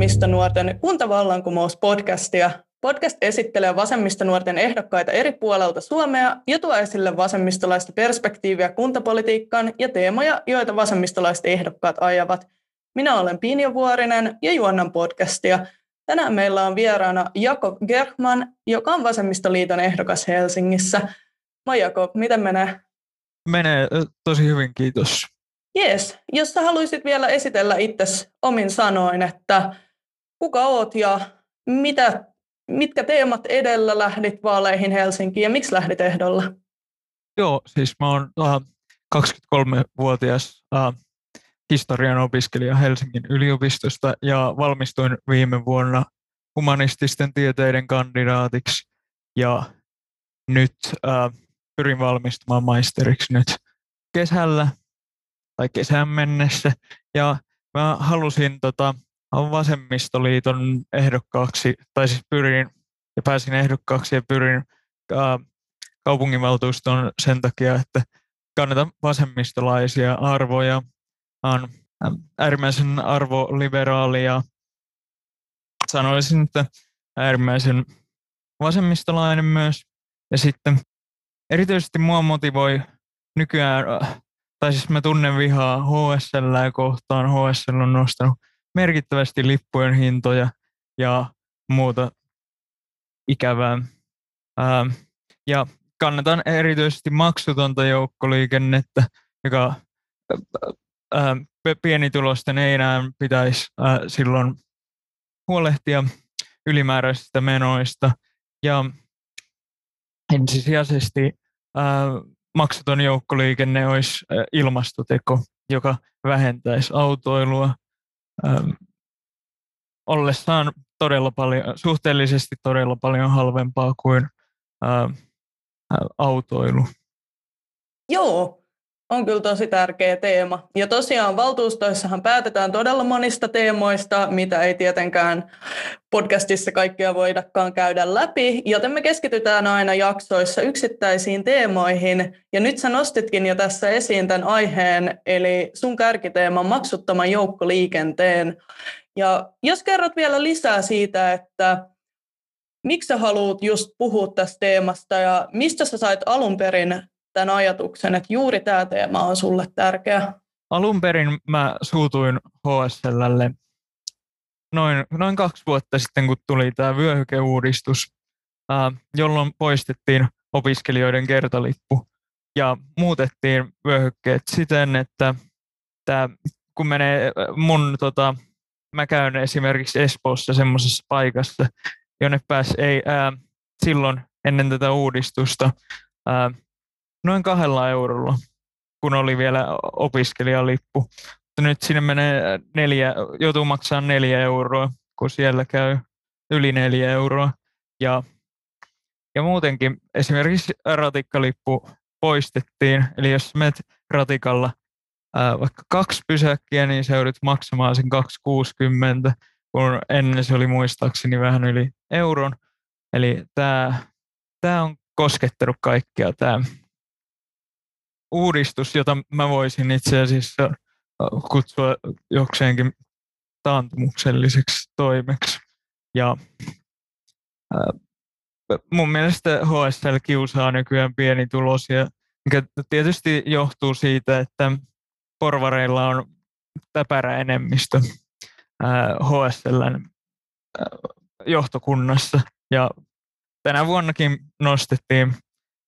Vasemmistonuorten kuntavallankumous-podcastia. Podcast esittelee vasemmistonuorten ehdokkaita eri puolelta Suomea ja tuo esille vasemmistolaista perspektiiviä kuntapolitiikkaan ja teemoja, joita vasemmistolaiset ehdokkaat ajavat. Minä olen Pinja Vuorinen ja juonnan podcastia. Tänään meillä on vieraana Jakob Gerhman, joka on Vasemmistoliiton ehdokas Helsingissä. Moi Jakob, miten menee? Menee tosi hyvin, kiitos. Jees, jos sä haluaisit vielä esitellä itsesi omin sanoin, että kuka oot ja mitä, mitkä teemat edellä lähdit vaaleihin Helsinkiin ja miksi lähdit ehdolla? Joo, siis mä oon uh, 23-vuotias uh, historian opiskelija Helsingin yliopistosta ja valmistuin viime vuonna humanististen tieteiden kandidaatiksi ja nyt uh, pyrin valmistumaan maisteriksi nyt kesällä tai kesän mennessä. Ja mä halusin tota, vasemmistoliiton ehdokkaaksi, tai siis pyrin ja pääsin ehdokkaaksi ja pyrin kaupunginvaltuuston sen takia, että kannatan vasemmistolaisia arvoja. On äärimmäisen arvoliberaali ja sanoisin, että äärimmäisen vasemmistolainen myös. Ja sitten erityisesti mua motivoi nykyään tai siis mä tunnen vihaa HSL kohtaan. HSL on nostanut merkittävästi lippujen hintoja ja muuta ikävää. Ää, ja kannatan erityisesti maksutonta joukkoliikennettä, joka ää, pienitulosten ei enää pitäisi ää, silloin huolehtia ylimääräisistä menoista. Ja ensisijaisesti ää, maksuton joukkoliikenne olisi ilmastoteko, joka vähentäisi autoilua ähm, ollessaan todella paljon, suhteellisesti todella paljon halvempaa kuin ähm, autoilu. Joo, on kyllä tosi tärkeä teema. Ja tosiaan valtuustoissahan päätetään todella monista teemoista, mitä ei tietenkään podcastissa kaikkea voidakaan käydä läpi, joten me keskitytään aina jaksoissa yksittäisiin teemoihin. Ja nyt sä nostitkin jo tässä esiin tämän aiheen, eli sun kärkiteema maksuttoman joukkoliikenteen. Ja jos kerrot vielä lisää siitä, että miksi sä haluat just puhua tästä teemasta ja mistä sä sait alun perin tämän ajatuksen, että juuri tämä teema on sulle tärkeä? Alun perin mä suutuin HSLlle noin, noin kaksi vuotta sitten, kun tuli tämä vyöhykeuudistus, jolloin poistettiin opiskelijoiden kertalippu ja muutettiin vyöhykkeet siten, että tämä, kun menee mun, tota, mä käyn esimerkiksi Espoossa semmoisessa paikassa, jonne pääsi ei ää, silloin ennen tätä uudistusta ää, noin kahdella eurolla, kun oli vielä opiskelijalippu. Mutta nyt sinne menee neljä, joutuu maksamaan neljä euroa, kun siellä käy yli neljä euroa. Ja, ja muutenkin esimerkiksi ratikkalippu poistettiin, eli jos menet ratikalla ää, vaikka kaksi pysäkkiä, niin se joudut maksamaan sen 2,60, kun ennen se oli muistaakseni vähän yli euron. Eli tämä, tämä on koskettanut kaikkea tämä uudistus, jota mä voisin itse asiassa äh, kutsua jokseenkin taantumukselliseksi toimeksi. Ja äh, mun mielestä HSL kiusaa nykyään pienituloisia, mikä tietysti johtuu siitä, että porvareilla on täpärä enemmistö HSLn äh, johtokunnassa. Ja tänä vuonnakin nostettiin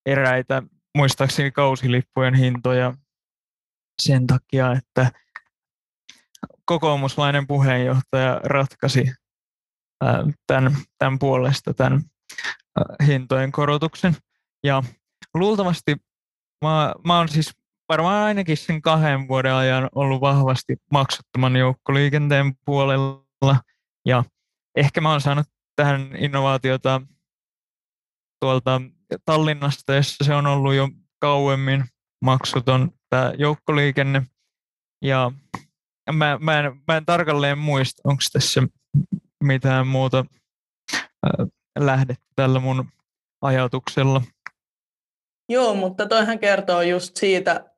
eräitä muistaakseni kausilippujen hintoja sen takia, että kokoomuslainen puheenjohtaja ratkaisi tämän, tämän puolesta tämän hintojen korotuksen. Ja luultavasti mä, mä oon siis varmaan ainakin sen kahden vuoden ajan ollut vahvasti maksuttoman joukkoliikenteen puolella. Ja ehkä mä oon saanut tähän innovaatiota tuolta Tallinnasta, jossa se on ollut jo kauemmin maksuton tämä joukkoliikenne. Ja mä, mä, en, mä en tarkalleen muista, onko tässä mitään muuta äh, lähdettä tällä mun ajatuksella. Joo, mutta toihan kertoo just siitä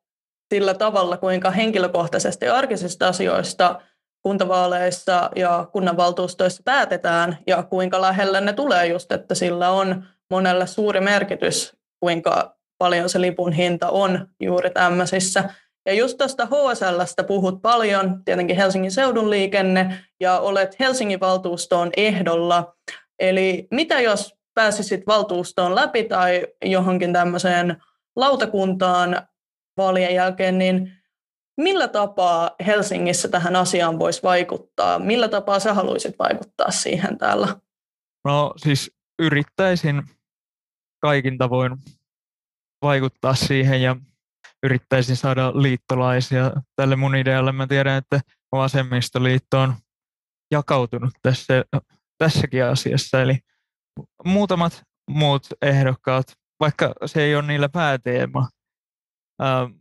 sillä tavalla, kuinka henkilökohtaisesti arkisista asioista kuntavaaleissa ja kunnanvaltuustoissa päätetään ja kuinka lähellä ne tulee just, että sillä on monelle suuri merkitys, kuinka paljon se lipun hinta on juuri tämmöisissä. Ja just tuosta HSLstä puhut paljon, tietenkin Helsingin seudun liikenne, ja olet Helsingin valtuustoon ehdolla. Eli mitä jos pääsisit valtuustoon läpi tai johonkin tämmöiseen lautakuntaan vaalien jälkeen, niin millä tapaa Helsingissä tähän asiaan voisi vaikuttaa? Millä tapaa sä haluaisit vaikuttaa siihen täällä? No siis yrittäisin kaikin tavoin vaikuttaa siihen ja yrittäisin saada liittolaisia tälle mun idealle. Mä tiedän, että vasemmistoliitto on jakautunut tässä, tässäkin asiassa, eli muutamat muut ehdokkaat, vaikka se ei ole niillä pääteema,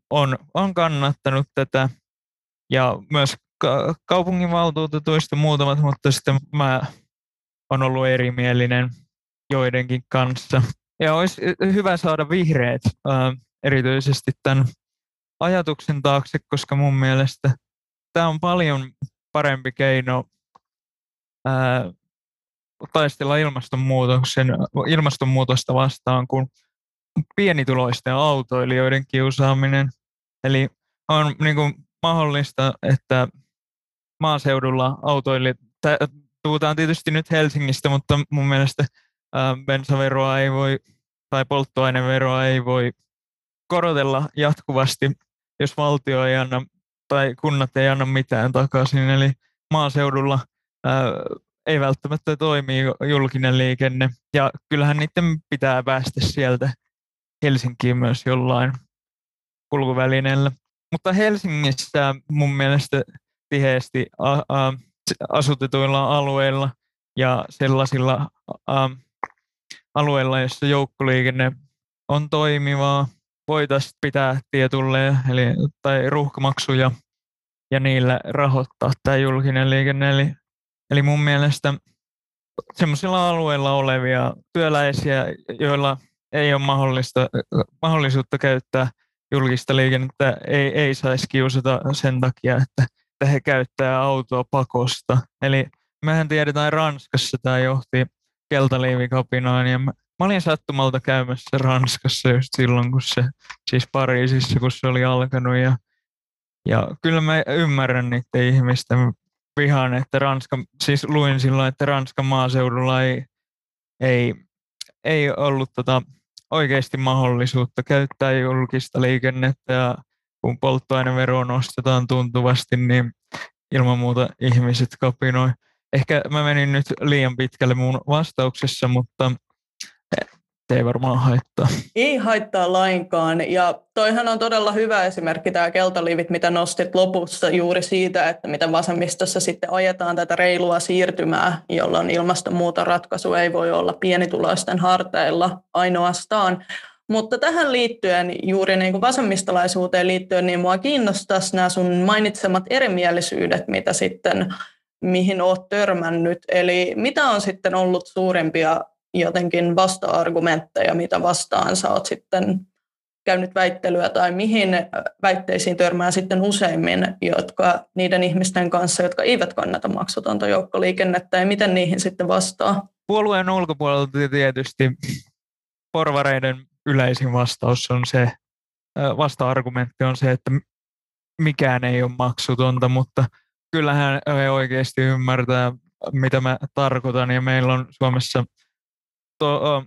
on, on kannattanut tätä. Ja myös kaupunginvaltuutetuista muutamat, mutta sitten mä on ollut erimielinen joidenkin kanssa. Ja olisi hyvä saada vihreät erityisesti tämän ajatuksen taakse, koska mun mielestä tämä on paljon parempi keino taistella ilmastonmuutoksen, ilmastonmuutosta vastaan kuin pienituloisten autoilijoiden kiusaaminen. Eli on niin kuin mahdollista, että maaseudulla autoilijat, puhutaan tietysti nyt Helsingistä, mutta mun mielestä bensaveroa ei voi tai polttoaineveroa ei voi korotella jatkuvasti, jos valtio ei anna tai kunnat ei anna mitään takaisin. Eli maaseudulla ää, ei välttämättä toimi julkinen liikenne. Ja kyllähän niiden pitää päästä sieltä Helsinkiin myös jollain kulkuvälineellä. Mutta Helsingissä mun mielestä tiheästi asutetuilla alueilla ja sellaisilla alueilla, joissa joukkoliikenne on toimivaa, voitaisiin pitää tietulleja eli, tai ruuhkamaksuja ja niillä rahoittaa tämä julkinen liikenne. Eli, eli mun mielestä sellaisilla alueilla olevia työläisiä, joilla ei ole mahdollista, mahdollisuutta käyttää julkista liikennettä, ei, ei saisi kiusata sen takia, että, että he käyttää autoa pakosta. Eli mehän tiedetään Ranskassa tämä johti keltaliivikapinaan ja mä, mä olin sattumalta käymässä Ranskassa just silloin, kun se, siis Pariisissa, kun se oli alkanut. Ja, ja kyllä mä ymmärrän niiden ihmisten vihan, että Ranska, siis luin silloin, että Ranskan maaseudulla ei, ei, ei ollut tota, oikeasti mahdollisuutta käyttää julkista liikennettä. Ja kun polttoainevero nostetaan tuntuvasti, niin ilman muuta ihmiset kapinoi. Ehkä mä menin nyt liian pitkälle mun vastauksessa, mutta se ei varmaan haittaa. Ei haittaa lainkaan. Ja toihan on todella hyvä esimerkki tämä keltaliivit, mitä nostit lopussa juuri siitä, että miten vasemmistossa sitten ajetaan tätä reilua siirtymää, jolloin ilmastonmuuton ratkaisu ei voi olla pienituloisten harteilla ainoastaan. Mutta tähän liittyen, juuri niin kuin vasemmistolaisuuteen liittyen, niin mua kiinnostaisi nämä sun mainitsemat erimielisyydet, mitä sitten, mihin olet törmännyt. Eli mitä on sitten ollut suurimpia jotenkin vasta-argumentteja, mitä vastaan sä oot sitten käynyt väittelyä tai mihin väitteisiin törmää sitten useimmin jotka, niiden ihmisten kanssa, jotka eivät kannata maksutonta joukkoliikennettä ja miten niihin sitten vastaa? Puolueen ulkopuolelta tietysti porvareiden yleisin vastaus on se, vasta-argumentti on se, että mikään ei ole maksutonta, mutta kyllähän he oikeasti ymmärtää, mitä mä tarkoitan ja meillä on Suomessa – to,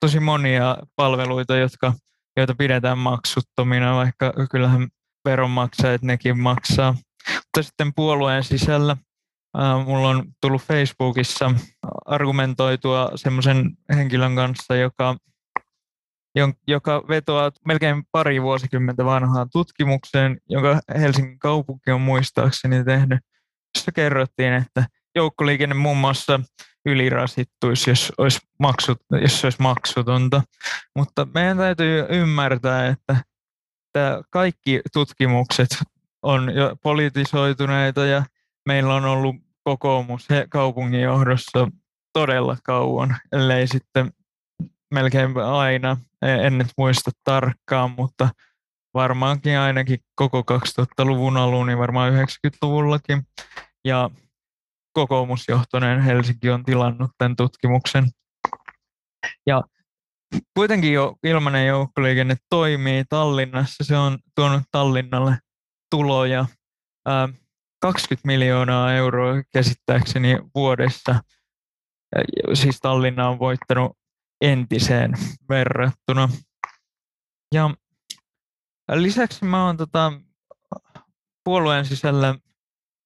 tosi monia palveluita, jotka, joita pidetään maksuttomina, vaikka kyllähän veronmaksajat nekin maksaa. Mutta sitten puolueen sisällä äh, mulla on tullut Facebookissa argumentoitua semmoisen henkilön kanssa, joka, joka vetoaa melkein pari vuosikymmentä vanhaan tutkimukseen, jonka Helsingin kaupunki on muistaakseni tehnyt, jossa kerrottiin, että joukkoliikenne muun muassa ylirasittuisi, jos olisi, maksut, jos olisi maksutonta. Mutta meidän täytyy ymmärtää, että, että kaikki tutkimukset on jo politisoituneita ja meillä on ollut kokoomus kaupungin johdossa todella kauan, ellei sitten melkein aina, en nyt muista tarkkaan, mutta varmaankin ainakin koko 2000-luvun alun, niin varmaan 90-luvullakin. ja kokoomusjohtoinen Helsinki on tilannut tämän tutkimuksen. Ja kuitenkin jo ilmainen joukkoliikenne toimii Tallinnassa. Se on tuonut Tallinnalle tuloja. 20 miljoonaa euroa käsittääkseni vuodessa. Siis Tallinna on voittanut entiseen verrattuna. Ja lisäksi mä oon tota, puolueen sisällä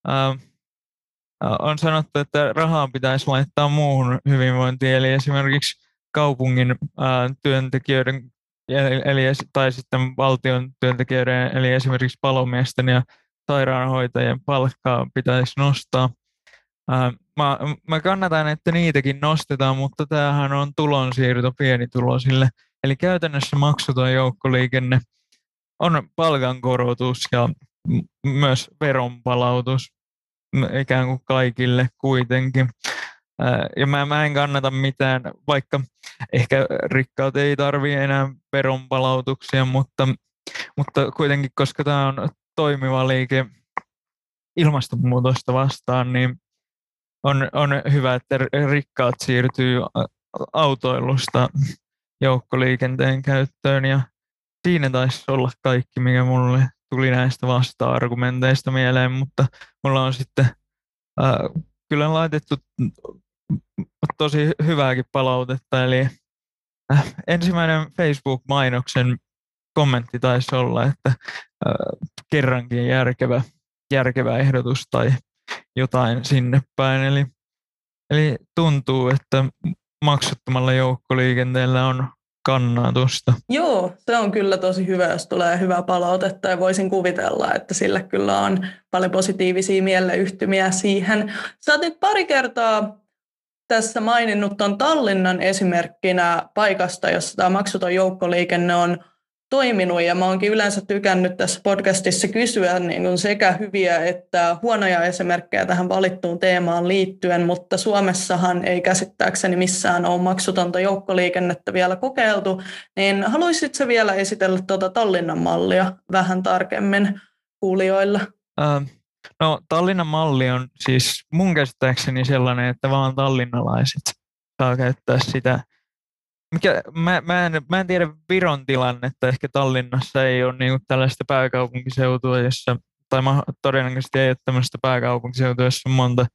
ää, on sanottu, että rahaa pitäisi laittaa muuhun hyvinvointiin, eli esimerkiksi kaupungin ää, työntekijöiden eli, tai sitten valtion työntekijöiden, eli esimerkiksi palomiesten ja sairaanhoitajien palkkaa pitäisi nostaa. Ää, mä, mä kannatan, että niitäkin nostetaan, mutta tämähän on tulonsiirto pienituloisille. Eli käytännössä maksuton joukkoliikenne on palkankorotus ja myös veronpalautus ikään kuin kaikille kuitenkin. Ja mä, mä en kannata mitään, vaikka ehkä rikkaat ei tarvi enää veronpalautuksia, mutta, mutta kuitenkin, koska tämä on toimiva liike ilmastonmuutosta vastaan, niin on, on hyvä, että rikkaat siirtyy autoilusta joukkoliikenteen käyttöön ja siinä taisi olla kaikki, mikä mulle tuli näistä vasta-argumenteista mieleen, mutta mulla on sitten äh, kyllä laitettu tosi hyvääkin palautetta, eli äh, ensimmäinen Facebook-mainoksen kommentti taisi olla, että äh, kerrankin järkevä, järkevä ehdotus tai jotain sinne päin. Eli, eli tuntuu, että maksuttomalla joukkoliikenteellä on kannatusta. Joo, se on kyllä tosi hyvä, jos tulee hyvää palautetta ja voisin kuvitella, että sillä kyllä on paljon positiivisia mieleyhtymiä siihen. Sä oot nyt pari kertaa tässä maininnut tuon Tallinnan esimerkkinä paikasta, jossa tämä maksuton joukkoliikenne on toiminut ja mä oonkin yleensä tykännyt tässä podcastissa kysyä niin kuin sekä hyviä että huonoja esimerkkejä tähän valittuun teemaan liittyen, mutta Suomessahan ei käsittääkseni missään ole maksutonta joukkoliikennettä vielä kokeiltu, niin haluaisitko vielä esitellä tuota Tallinnan mallia vähän tarkemmin kuulijoille? Ähm, no Tallinnan malli on siis mun käsittääkseni sellainen, että vaan tallinnalaiset saa käyttää sitä mikä, mä, mä, en, mä en tiedä Viron tilannetta, ehkä Tallinnassa ei ole niin tällaista pääkaupunkiseutua, jossa, tai ma, todennäköisesti ei ole tämmöistä pääkaupunkiseutua, jossa on monta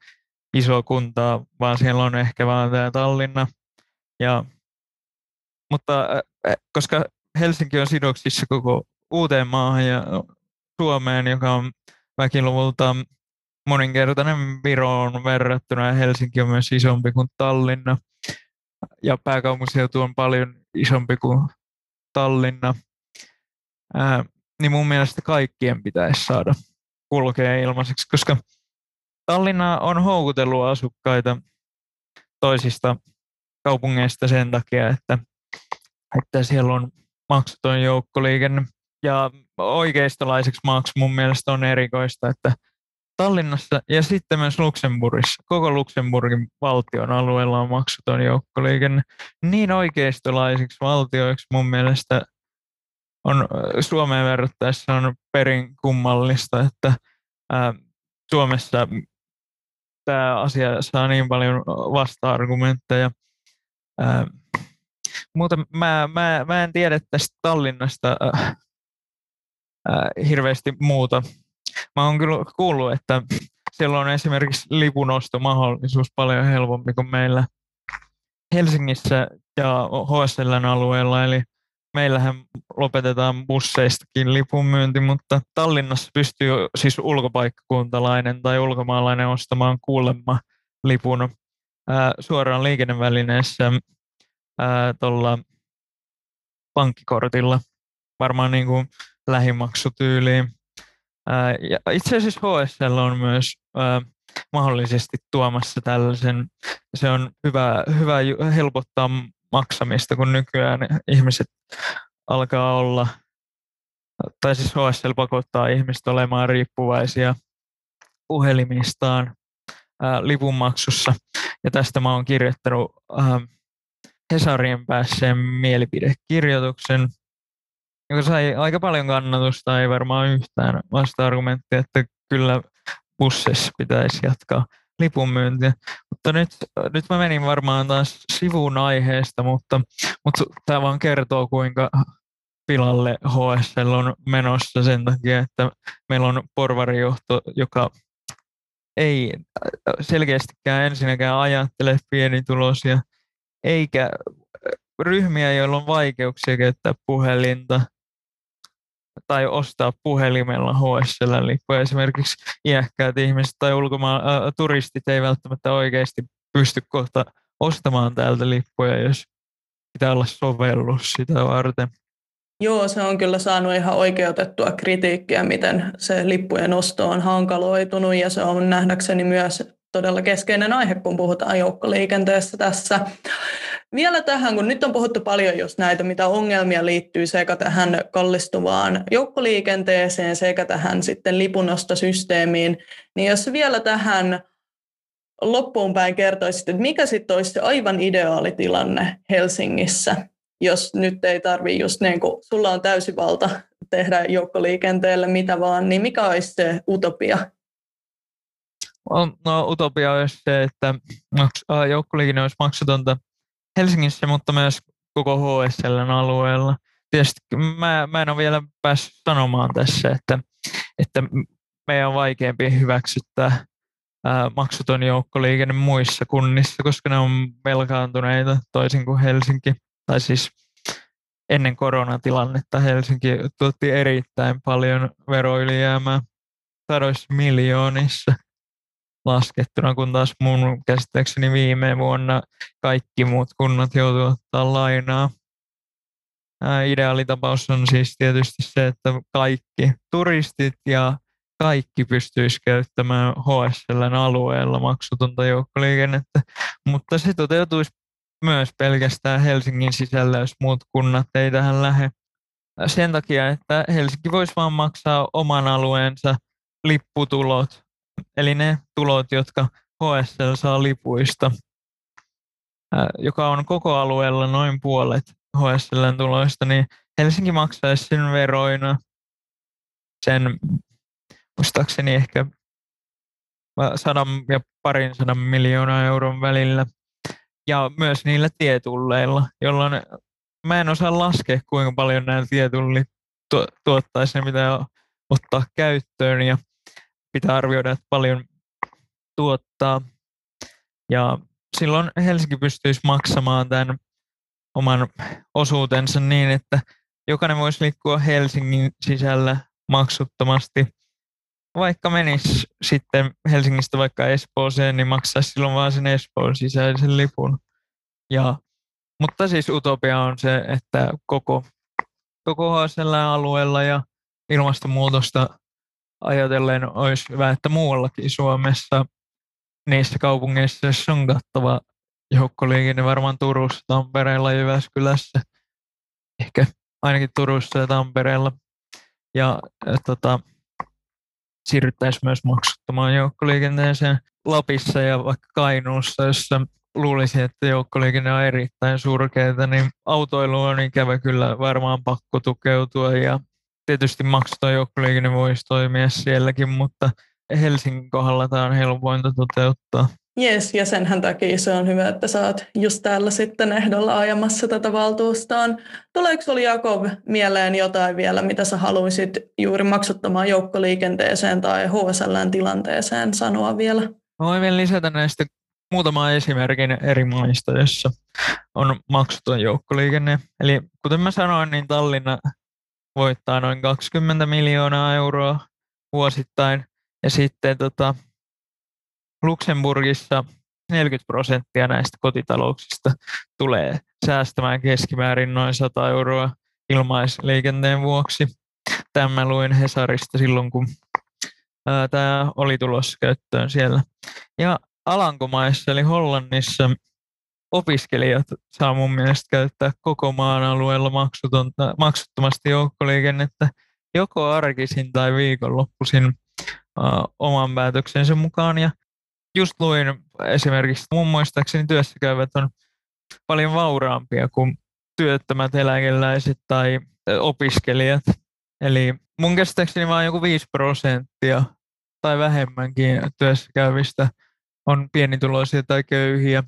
isoa kuntaa, vaan siellä on ehkä vaan tämä Tallinna. Ja, mutta koska Helsinki on sidoksissa koko uuteen maahan ja Suomeen, joka on väkiluvulta moninkertainen Viroon verrattuna ja Helsinki on myös isompi kuin Tallinna – ja pääkaupunkiseutu on paljon isompi kuin Tallinna, ää, niin mun mielestä kaikkien pitäisi saada kulkea ilmaiseksi, koska Tallinna on houkutellut asukkaita toisista kaupungeista sen takia, että, että siellä on maksuton joukkoliikenne. Ja oikeistolaiseksi maaksi mun mielestä on erikoista, että Tallinnassa ja sitten myös Luxemburgissa. Koko Luxemburgin valtion alueella on maksuton joukkoliikenne. Niin oikeistolaisiksi valtioiksi mun mielestä on Suomeen verrattaessa on perin kummallista, että ää, Suomessa tämä asia saa niin paljon vasta-argumentteja. Ää, mutta mä, mä, mä en tiedä tästä Tallinnasta ää, ää, hirveästi muuta Mä oon kyllä kuullut, että siellä on esimerkiksi lipunostomahdollisuus paljon helpompi kuin meillä Helsingissä ja HSLn alueella, eli meillähän lopetetaan busseistakin lipunmyynti, mutta Tallinnassa pystyy siis ulkopaikkakuntalainen tai ulkomaalainen ostamaan kuulemma lipun ää, suoraan liikennevälineessä tuolla pankkikortilla, varmaan niin kuin lähimaksutyyliin. Ja itse asiassa HSL on myös mahdollisesti tuomassa tällaisen. Se on hyvä, hyvä helpottaa maksamista, kun nykyään ihmiset alkaa olla, tai siis HSL pakottaa ihmiset olemaan riippuvaisia puhelimistaan lipunmaksussa. Ja tästä mä oon kirjoittanut Hesarien päässeen mielipidekirjoituksen, joka sai aika paljon kannatusta, ei varmaan yhtään vasta-argumenttia, että kyllä busseissa pitäisi jatkaa lipunmyyntiä. Mutta nyt, nyt mä menin varmaan taas sivuun aiheesta, mutta, mutta tämä vaan kertoo, kuinka pilalle HSL on menossa sen takia, että meillä on porvarijohto, joka ei selkeästikään ensinnäkään ajattele pienituloisia, eikä ryhmiä, joilla on vaikeuksia käyttää puhelinta tai ostaa puhelimella HSL-lippuja. Esimerkiksi iäkkäät ihmiset tai ulkomaan äh, turistit ei välttämättä oikeasti pysty kohta ostamaan täältä lippuja, jos pitää olla sovellus sitä varten. Joo, se on kyllä saanut ihan oikeutettua kritiikkiä, miten se lippujen osto on hankaloitunut ja se on nähdäkseni myös todella keskeinen aihe, kun puhutaan joukkoliikenteessä tässä. Vielä tähän, kun nyt on puhuttu paljon just näitä, mitä ongelmia liittyy sekä tähän kallistuvaan joukkoliikenteeseen sekä tähän sitten lipunostosysteemiin, niin jos vielä tähän loppuun päin kertoisit, että mikä sitten olisi se aivan ideaalitilanne Helsingissä, jos nyt ei tarvitse just niin kuin, sulla on täysivalta tehdä joukkoliikenteelle mitä vaan, niin mikä olisi se utopia? No, utopia olisi se, että joukkoliikenne olisi maksutonta Helsingissä, mutta myös koko HSLn alueella. Tietysti mä, mä en ole vielä päässyt sanomaan tässä, että, että meidän on vaikeampi hyväksyttää ää, maksuton joukkoliikenne muissa kunnissa, koska ne on velkaantuneita toisin kuin Helsinki. Tai siis ennen koronatilannetta Helsinki tuotti erittäin paljon veroilijäämää sadoissa miljoonissa laskettuna, kun taas mun käsittääkseni viime vuonna kaikki muut kunnat joutuivat ottaa lainaa. ideaalitapaus on siis tietysti se, että kaikki turistit ja kaikki pystyisi käyttämään HSLn alueella maksutonta joukkoliikennettä, mutta se toteutuisi myös pelkästään Helsingin sisällä, jos muut kunnat ei tähän lähde. Sen takia, että Helsinki voisi vain maksaa oman alueensa lipputulot eli ne tulot, jotka HSL saa lipuista, joka on koko alueella noin puolet HSLn tuloista, niin Helsinki maksaisi sen veroina sen muistaakseni ehkä sadan ja parin sadan miljoonaa euron välillä. Ja myös niillä tietulleilla, jolloin mä en osaa laskea, kuinka paljon nämä tietullit tuottaisi, ne pitää ottaa käyttöön. Ja pitää arvioida, että paljon tuottaa. Ja silloin Helsinki pystyisi maksamaan tämän oman osuutensa niin, että jokainen voisi liikkua Helsingin sisällä maksuttomasti. Vaikka menisi sitten Helsingistä vaikka Espooseen, niin maksaisi silloin vaan sen Espoon sisäisen lipun. Ja, mutta siis utopia on se, että koko, koko HSL-alueella ja ilmastonmuutosta ajatellen olisi hyvä, että muuallakin Suomessa niissä kaupungeissa, joissa on kattava joukkoliikenne, varmaan Turussa, Tampereella, Jyväskylässä, ehkä ainakin Turussa ja Tampereella. Ja tota, siirryttäisiin myös maksuttomaan joukkoliikenteeseen Lapissa ja vaikka Kainuussa, jossa luulisin, että joukkoliikenne on erittäin surkeita, niin autoilu on ikävä kyllä varmaan pakko tukeutua ja tietysti maksuton joukkoliikenne voisi toimia sielläkin, mutta Helsingin kohdalla tämä on helpointa toteuttaa. Jes, ja senhän takia se on hyvä, että sä oot just täällä sitten ehdolla ajamassa tätä valtuustoon. Tuleeko sinulla Jakob mieleen jotain vielä, mitä sä haluaisit juuri maksuttamaan joukkoliikenteeseen tai HSLn tilanteeseen sanoa vielä? Mä voin vielä lisätä näistä muutama esimerkin eri maista, jossa on maksuton joukkoliikenne. Eli kuten mä sanoin, niin Tallinna voittaa noin 20 miljoonaa euroa vuosittain. Ja sitten tota, Luxemburgissa 40 prosenttia näistä kotitalouksista tulee säästämään keskimäärin noin 100 euroa ilmaisliikenteen vuoksi. Tämä luin Hesarista silloin, kun tämä oli tulossa käyttöön siellä. Ja Alankomaissa eli Hollannissa opiskelijat saa mun mielestä käyttää koko maan alueella maksuttomasti joukkoliikennettä joko arkisin tai viikonloppuisin uh, oman päätöksensä mukaan. Ja just luin esimerkiksi mun muistaakseni työssä käyvät on paljon vauraampia kuin työttömät eläkeläiset tai opiskelijat. Eli mun käsittääkseni vain joku 5 prosenttia tai vähemmänkin työssä käyvistä on pienituloisia tai köyhiä.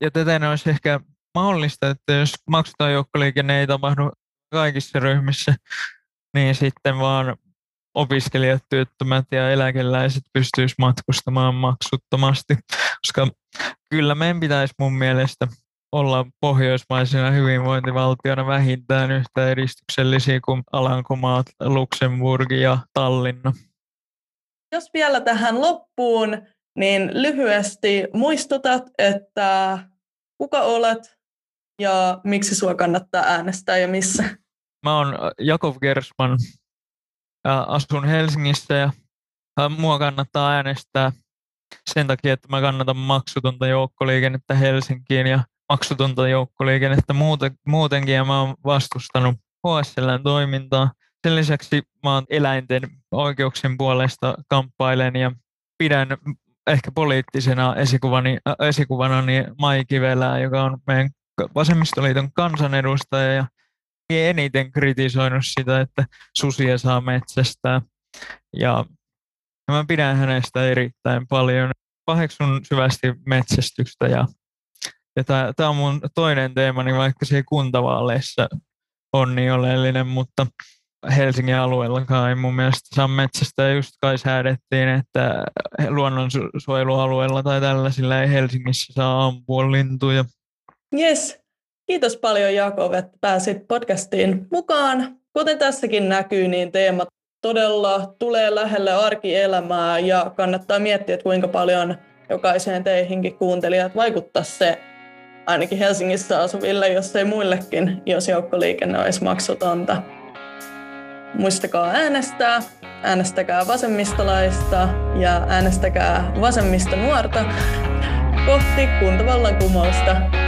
Ja täten olisi ehkä mahdollista, että jos maksutaan joukkoliikenne ei tapahdu kaikissa ryhmissä, niin sitten vaan opiskelijat, työttömät ja eläkeläiset pystyisivät matkustamaan maksuttomasti, koska kyllä meidän pitäisi mun mielestä olla pohjoismaisena hyvinvointivaltiona vähintään yhtä edistyksellisiä kuin Alankomaat, Luxemburg ja Tallinna. Jos vielä tähän loppuun, niin lyhyesti muistutat, että kuka olet ja miksi sinua kannattaa äänestää ja missä? Mä oon Jakov Gersman, asun Helsingissä ja mua kannattaa äänestää sen takia, että mä kannatan maksutonta joukkoliikennettä Helsinkiin ja maksutonta joukkoliikennettä muutenkin ja mä oon vastustanut HSLn toimintaa. Sen lisäksi mä oon eläinten oikeuksien puolesta kamppailen ja pidän ehkä poliittisena esikuvani, äh, esikuvana niin Mai Kivelää, joka on meidän vasemmistoliiton kansanedustaja ja eniten kritisoinut sitä, että susia saa metsästää. Ja mä pidän hänestä erittäin paljon. Paheksun syvästi metsästystä ja, ja tämä on mun toinen teemani, vaikka se ei kuntavaaleissa on niin oleellinen, mutta Helsingin alueellakaan ei mun mielestä saa metsästä. Just kai säädettiin, että luonnonsuojelualueella tai tällaisilla ei Helsingissä saa ampua lintuja. Yes. Kiitos paljon Jakov, että pääsit podcastiin mukaan. Kuten tässäkin näkyy, niin teemat todella tulee lähelle arkielämää ja kannattaa miettiä, että kuinka paljon jokaiseen teihinkin kuuntelijat vaikuttaa se ainakin Helsingissä asuville, jos ei muillekin, jos joukkoliikenne olisi maksutonta. Muistakaa äänestää, äänestäkää vasemmistolaista ja äänestäkää vasemmista nuorta kohti kuntavallankumousta.